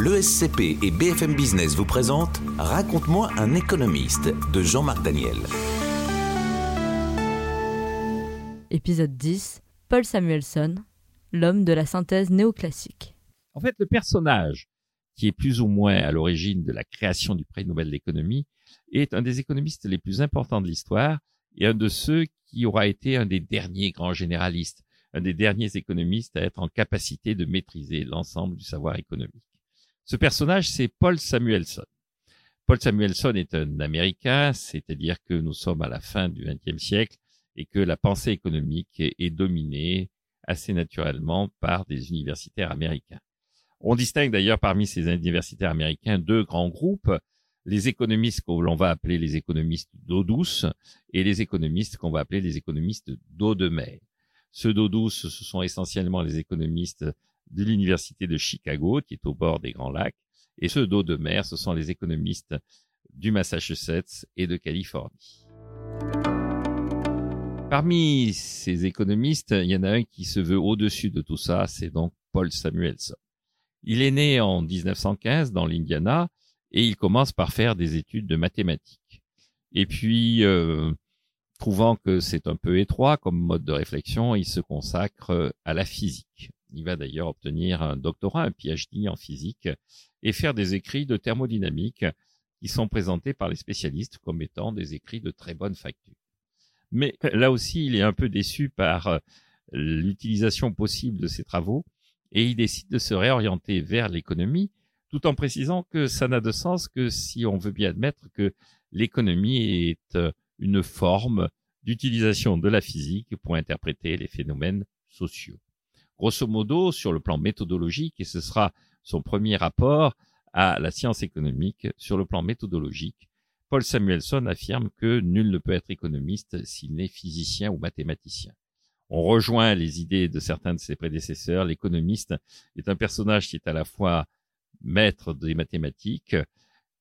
L'ESCP et BFM Business vous présentent Raconte-moi un économiste de Jean-Marc Daniel. Épisode 10 Paul Samuelson, l'homme de la synthèse néoclassique. En fait, le personnage qui est plus ou moins à l'origine de la création du prix Nobel d'économie est un des économistes les plus importants de l'histoire et un de ceux qui aura été un des derniers grands généralistes, un des derniers économistes à être en capacité de maîtriser l'ensemble du savoir économique. Ce personnage, c'est Paul Samuelson. Paul Samuelson est un Américain, c'est-à-dire que nous sommes à la fin du XXe siècle et que la pensée économique est, dominée assez naturellement par des universitaires américains. On distingue d'ailleurs parmi ces universitaires américains deux grands groupes, les économistes que l'on va appeler les économistes d'eau douce et les économistes qu'on va appeler les économistes d'eau de mer. Ceux d'eau douce, ce sont essentiellement les économistes de l'université de Chicago, qui est au bord des Grands Lacs, et ceux d'eau de mer, ce sont les économistes du Massachusetts et de Californie. Parmi ces économistes, il y en a un qui se veut au-dessus de tout ça, c'est donc Paul Samuelson. Il est né en 1915 dans l'Indiana et il commence par faire des études de mathématiques. Et puis, euh, trouvant que c'est un peu étroit comme mode de réflexion, il se consacre à la physique. Il va d'ailleurs obtenir un doctorat, un PhD en physique et faire des écrits de thermodynamique qui sont présentés par les spécialistes comme étant des écrits de très bonne facture. Mais là aussi, il est un peu déçu par euh, l'utilisation possible de ses travaux et il décide de se réorienter vers l'économie tout en précisant que ça n'a de sens que si on veut bien admettre que l'économie est euh, une forme d'utilisation de la physique pour interpréter les phénomènes sociaux. Grosso modo, sur le plan méthodologique, et ce sera son premier rapport à la science économique sur le plan méthodologique, Paul Samuelson affirme que nul ne peut être économiste s'il n'est physicien ou mathématicien. On rejoint les idées de certains de ses prédécesseurs. L'économiste est un personnage qui est à la fois maître des mathématiques,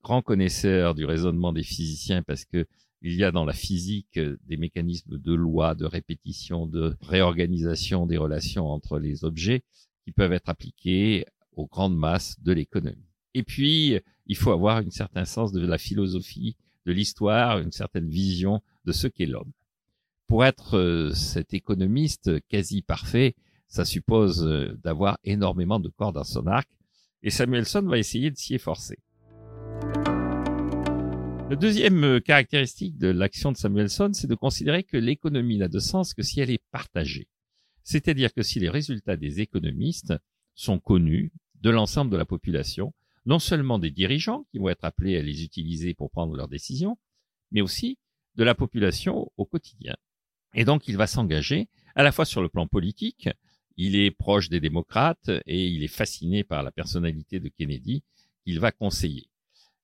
grand connaisseur du raisonnement des physiciens parce que il y a dans la physique des mécanismes de loi, de répétition, de réorganisation des relations entre les objets qui peuvent être appliqués aux grandes masses de l'économie. Et puis, il faut avoir un certain sens de la philosophie, de l'histoire, une certaine vision de ce qu'est l'homme. Pour être euh, cet économiste quasi parfait, ça suppose euh, d'avoir énormément de cordes dans son arc, et Samuelson va essayer de s'y efforcer. La deuxième euh, caractéristique de l'action de Samuelson, c'est de considérer que l'économie n'a de sens que si elle est partagée. C'est-à-dire que si les résultats des économistes sont connus de l'ensemble de la population, non seulement des dirigeants qui vont être appelés à les utiliser pour prendre leurs décisions, mais aussi de la population au quotidien. Et donc il va s'engager à la fois sur le plan politique, il est proche des démocrates et il est fasciné par la personnalité de Kennedy qu'il va conseiller.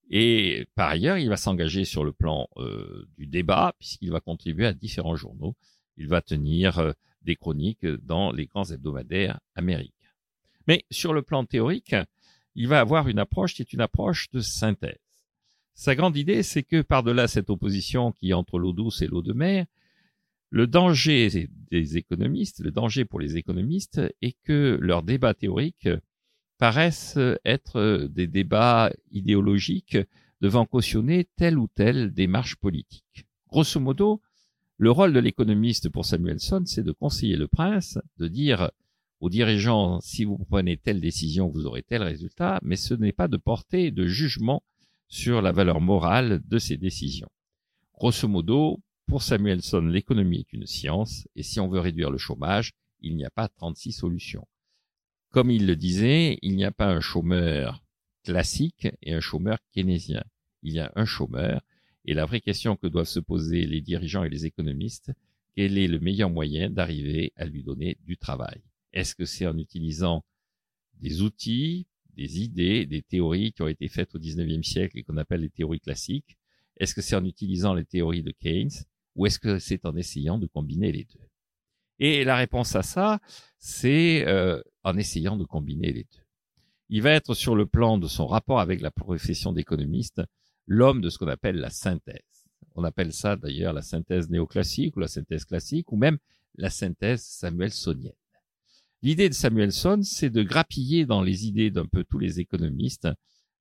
Et par ailleurs, il va s'engager sur le plan euh, du débat puisqu'il va contribuer à différents journaux. Il va tenir euh, des chroniques dans les grands hebdomadaires américains. Mais sur le plan théorique, il va avoir une approche qui est une approche de synthèse. Sa grande idée, c'est que par-delà cette opposition qui est entre l'eau douce et l'eau de mer, le danger des économistes, le danger pour les économistes est que leurs débats théoriques paraissent être des débats idéologiques devant cautionner telle ou telle démarche politique. Grosso modo, le rôle de l'économiste pour Samuelson, c'est de conseiller le prince, de dire aux dirigeants, si vous prenez telle décision, vous aurez tel résultat, mais ce n'est pas de porter de jugement sur la valeur morale de ces décisions. Grosso modo, pour Samuelson, l'économie est une science, et si on veut réduire le chômage, il n'y a pas 36 solutions. Comme il le disait, il n'y a pas un chômeur classique et un chômeur keynésien. Il y a un chômeur, et la vraie question que doivent se poser les dirigeants et les économistes, quel est le meilleur moyen d'arriver à lui donner du travail? Est-ce que c'est en utilisant des outils, des idées, des théories qui ont été faites au XIXe siècle et qu'on appelle les théories classiques? Est-ce que c'est en utilisant les théories de Keynes ou est-ce que c'est en essayant de combiner les deux? Et la réponse à ça, c'est euh, en essayant de combiner les deux. Il va être sur le plan de son rapport avec la profession d'économiste, l'homme de ce qu'on appelle la synthèse. On appelle ça d'ailleurs la synthèse néoclassique ou la synthèse classique ou même la synthèse samuelsonienne. L'idée de Samuelson, c'est de grappiller dans les idées d'un peu tous les économistes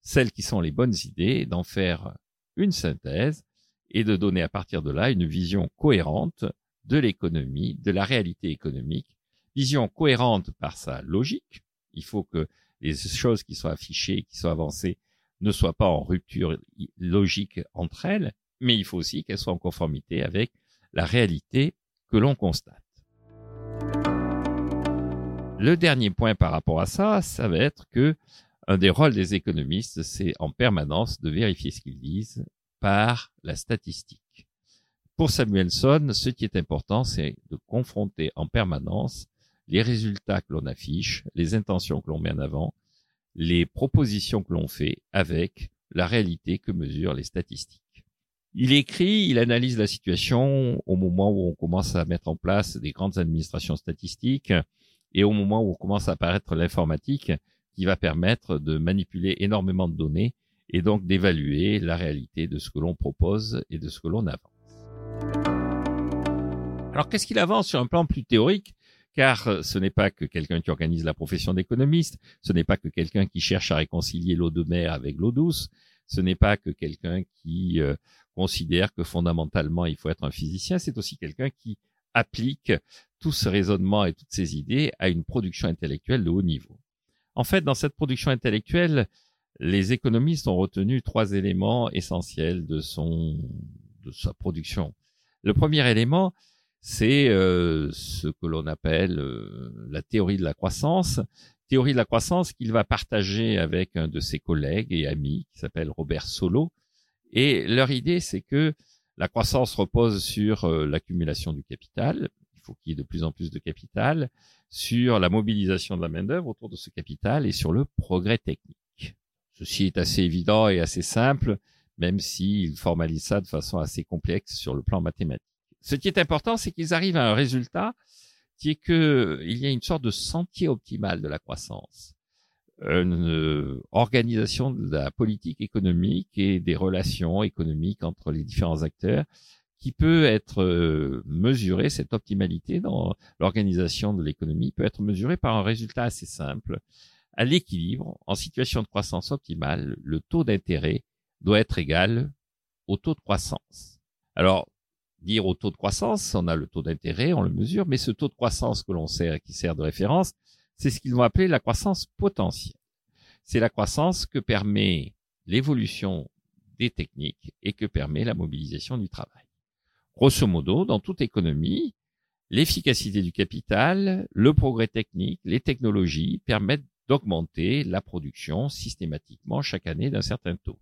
celles qui sont les bonnes idées, d'en faire une synthèse et de donner à partir de là une vision cohérente de l'économie, de la réalité économique, vision cohérente par sa logique. Il faut que les choses qui soient affichées, qui soient avancées, ne soient pas en rupture logique entre elles, mais il faut aussi qu'elles soient en conformité avec la réalité que l'on constate. Le dernier point par rapport à ça, ça va être que un des rôles des économistes, c'est en permanence de vérifier ce qu'ils disent par la statistique. Pour Samuelson, ce qui est important, c'est de confronter en permanence les résultats que l'on affiche, les intentions que l'on met en avant, les propositions que l'on fait avec la réalité que mesurent les statistiques. Il écrit, il analyse la situation au moment où on commence à mettre en place des grandes administrations statistiques et au moment où on commence à apparaître l'informatique qui va permettre de manipuler énormément de données et donc d'évaluer la réalité de ce que l'on propose et de ce que l'on avance. Alors qu'est-ce qu'il avance sur un plan plus théorique? Car ce n'est pas que quelqu'un qui organise la profession d'économiste, ce n'est pas que quelqu'un qui cherche à réconcilier l'eau de mer avec l'eau douce, ce n'est pas que quelqu'un qui euh, considère que fondamentalement il faut être un physicien, c'est aussi quelqu'un qui applique tout ce raisonnement et toutes ces idées à une production intellectuelle de haut niveau. En fait, dans cette production intellectuelle, les économistes ont retenu trois éléments essentiels de son de sa production. Le premier élément, c'est euh, ce que l'on appelle euh, la théorie de la croissance, théorie de la croissance qu'il va partager avec un de ses collègues et amis qui s'appelle Robert Solo. Et leur idée, c'est que la croissance repose sur euh, l'accumulation du capital. Il faut qu'il y ait de plus en plus de capital, sur la mobilisation de la main-d'œuvre autour de ce capital et sur le progrès technique. Ceci est assez évident et assez simple, même s'ils formalisent ça de façon assez complexe sur le plan mathématique. Ce qui est important, c'est qu'ils arrivent à un résultat qui est qu'il y a une sorte de sentier optimal de la croissance, une euh, organisation de la politique économique et des relations économiques entre les différents acteurs qui peut être euh, mesurée, cette optimalité dans l'organisation de l'économie peut être mesurée par un résultat assez simple. À l'équilibre, en situation de croissance optimale, le taux d'intérêt doit être égal au taux de croissance. Alors, dire au taux de croissance, on a le taux d'intérêt, on le mesure, mais ce taux de croissance que l'on sert, qui sert de référence, c'est ce qu'ils vont appeler la croissance potentielle. C'est la croissance que permet l'évolution des techniques et que permet la mobilisation du travail. Grosso modo, dans toute économie, l'efficacité du capital, le progrès technique, les technologies permettent d'augmenter la production systématiquement chaque année d'un certain taux.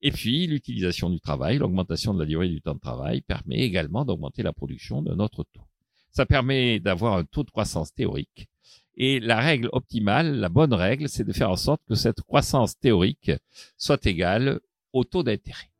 Et puis, l'utilisation du travail, l'augmentation de la durée du temps de travail permet également d'augmenter la production d'un autre taux. Ça permet d'avoir un taux de croissance théorique. Et la règle optimale, la bonne règle, c'est de faire en sorte que cette croissance théorique soit égale au taux d'intérêt.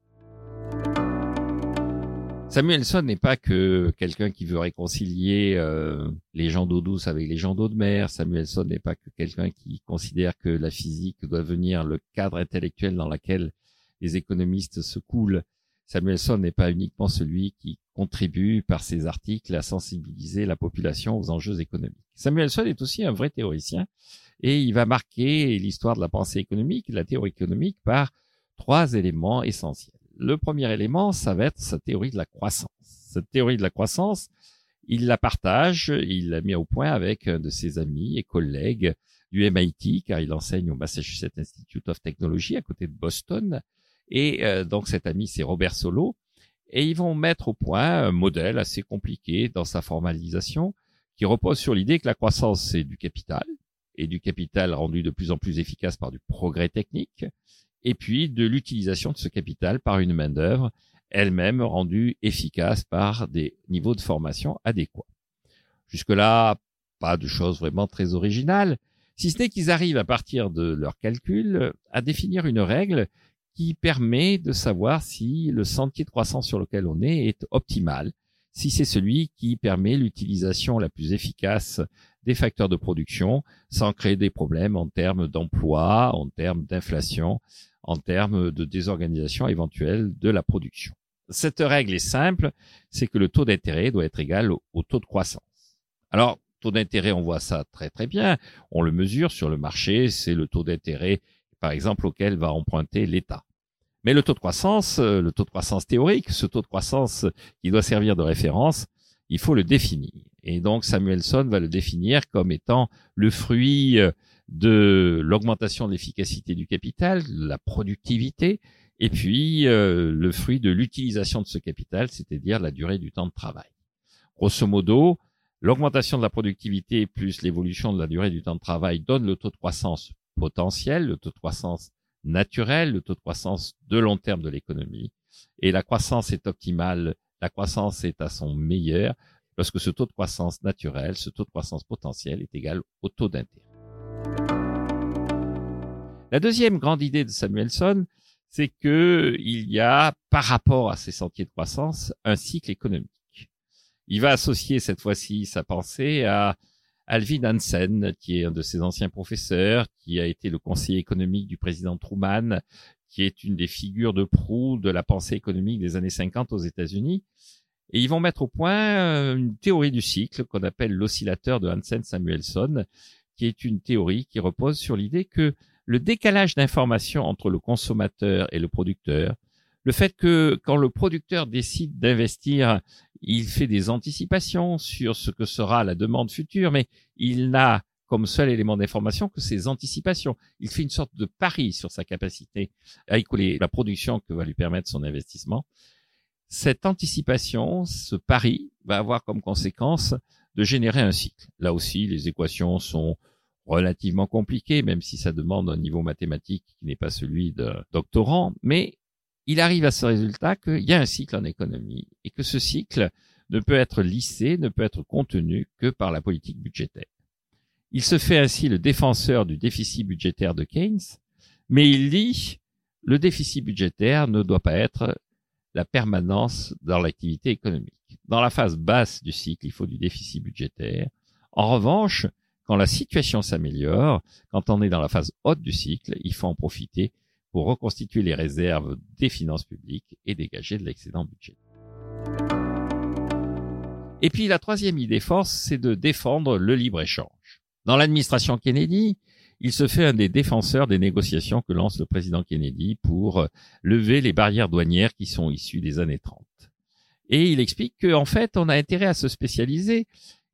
Samuelson n'est pas que quelqu'un qui veut réconcilier euh, les gens d'eau douce avec les gens d'eau de mer. Samuelson n'est pas que quelqu'un qui considère que la physique doit venir le cadre intellectuel dans lequel les économistes se coulent. Samuelson n'est pas uniquement celui qui contribue par ses articles à sensibiliser la population aux enjeux économiques. Samuelson est aussi un vrai théoricien et il va marquer l'histoire de la pensée économique, de la théorie économique par trois éléments essentiels. Le premier élément, ça va être sa théorie de la croissance. Cette théorie de la croissance, il la partage, il l'a mis au point avec un de ses amis et collègues du MIT, car il enseigne au Massachusetts Institute of Technology à côté de Boston. Et euh, donc cet ami, c'est Robert Solo. Et ils vont mettre au point un modèle assez compliqué dans sa formalisation, qui repose sur l'idée que la croissance, c'est du capital, et du capital rendu de plus en plus efficace par du progrès technique, et puis de l'utilisation de ce capital par une main-d'œuvre elle-même rendue efficace par des niveaux de formation adéquats. Jusque-là, pas de choses vraiment très originales, si ce n'est qu'ils arrivent à partir de leurs calculs à définir une règle qui permet de savoir si le sentier de croissance sur lequel on est est optimal, si c'est celui qui permet l'utilisation la plus efficace des facteurs de production sans créer des problèmes en termes d'emploi, en termes d'inflation, en termes de désorganisation éventuelle de la production. Cette règle est simple, c'est que le taux d'intérêt doit être égal au, taux de croissance. Alors, taux d'intérêt, on voit ça très très bien. On le mesure sur le marché, c'est le taux d'intérêt, par exemple, auquel va emprunter l'État. Mais le taux de croissance, euh, le taux de croissance théorique, ce taux de croissance qui doit servir de référence, il faut le définir. Et donc Samuelson va le définir comme étant le fruit euh, de l'augmentation de l'efficacité du capital, la productivité, et puis euh, le fruit de l'utilisation de ce capital, c'est-à-dire la durée du temps de travail. Grosso modo, l'augmentation de la productivité plus l'évolution de la durée du temps de travail donne le taux de croissance potentiel, le taux de croissance naturel, le taux de croissance de long terme de l'économie. Et la croissance est optimale, la croissance est à son meilleur lorsque ce taux de croissance naturel, ce taux de croissance potentiel est égal au taux d'intérêt. La deuxième grande idée de Samuelson, c'est que il y a, par rapport à ces sentiers de croissance, un cycle économique. Il va associer cette fois-ci sa pensée à Alvin Hansen, qui est un de ses anciens professeurs, qui a été le conseiller économique du président Truman, qui est une des figures de proue de la pensée économique des années 50 aux États-Unis. Et ils vont mettre au point euh, une théorie du cycle qu'on appelle l'oscillateur de Hansen-Samuelson, qui est une théorie qui repose sur l'idée que le décalage d'informations entre le consommateur et le producteur, le fait que quand le producteur décide d'investir, il fait des anticipations sur ce que sera la demande future, mais il n'a comme seul élément d'information que ses anticipations. Il fait une sorte de pari sur sa capacité à écouler la production que va lui permettre son investissement. Cette anticipation, ce pari, va avoir comme conséquence de générer un cycle. Là aussi, les équations sont relativement compliquées, même si ça demande un niveau mathématique qui n'est pas celui de doctorant, mais il arrive à ce résultat qu'il y a un cycle en économie et que ce cycle ne peut être lissé, ne peut être contenu que par la politique budgétaire. Il se fait ainsi le défenseur du déficit budgétaire de Keynes, mais il dit le déficit budgétaire ne doit pas être la permanence dans l'activité économique. Dans la phase basse du cycle, il faut du déficit budgétaire. En revanche, quand la situation s'améliore, quand on est dans la phase haute du cycle, il faut en profiter pour reconstituer les réserves des finances publiques et dégager de l'excédent budget. Et puis la troisième idée force, c'est de défendre le libre-échange. Dans l'administration Kennedy, il se fait un des défenseurs des négociations que lance le président Kennedy pour lever les barrières douanières qui sont issues des années 30. Et il explique qu'en fait, on a intérêt à se spécialiser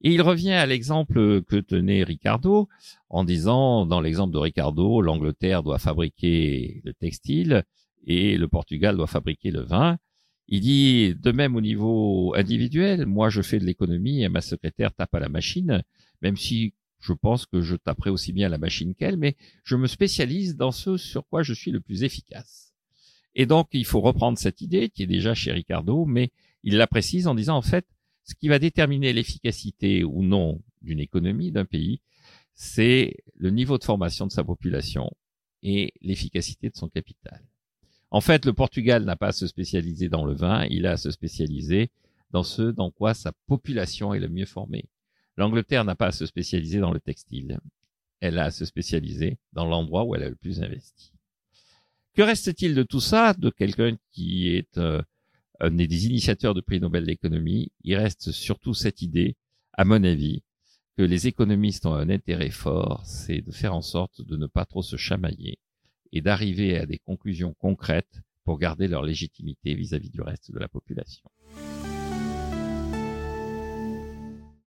et il revient à l'exemple que tenait Ricardo en disant, dans l'exemple de Ricardo, l'Angleterre doit fabriquer le textile et le Portugal doit fabriquer le vin. Il dit, de même au niveau individuel, moi je fais de l'économie et ma secrétaire tape à la machine, même si je pense que je taperai aussi bien à la machine qu'elle, mais je me spécialise dans ce sur quoi je suis le plus efficace. Et donc, il faut reprendre cette idée qui est déjà chez Ricardo, mais il la précise en disant, en fait, ce qui va déterminer l'efficacité ou non d'une économie, d'un pays, c'est le niveau de formation de sa population et l'efficacité de son capital. En fait, le Portugal n'a pas à se spécialiser dans le vin, il a à se spécialiser dans ce dans quoi sa population est le mieux formée. L'Angleterre n'a pas à se spécialiser dans le textile, elle a à se spécialiser dans l'endroit où elle a le plus investi. Que reste-t-il de tout ça, de quelqu'un qui est euh, un des initiateurs de prix Nobel d'économie, il reste surtout cette idée, à mon avis, que les économistes ont un intérêt fort, c'est de faire en sorte de ne pas trop se chamailler et d'arriver à des conclusions concrètes pour garder leur légitimité vis-à-vis -vis du reste de la population.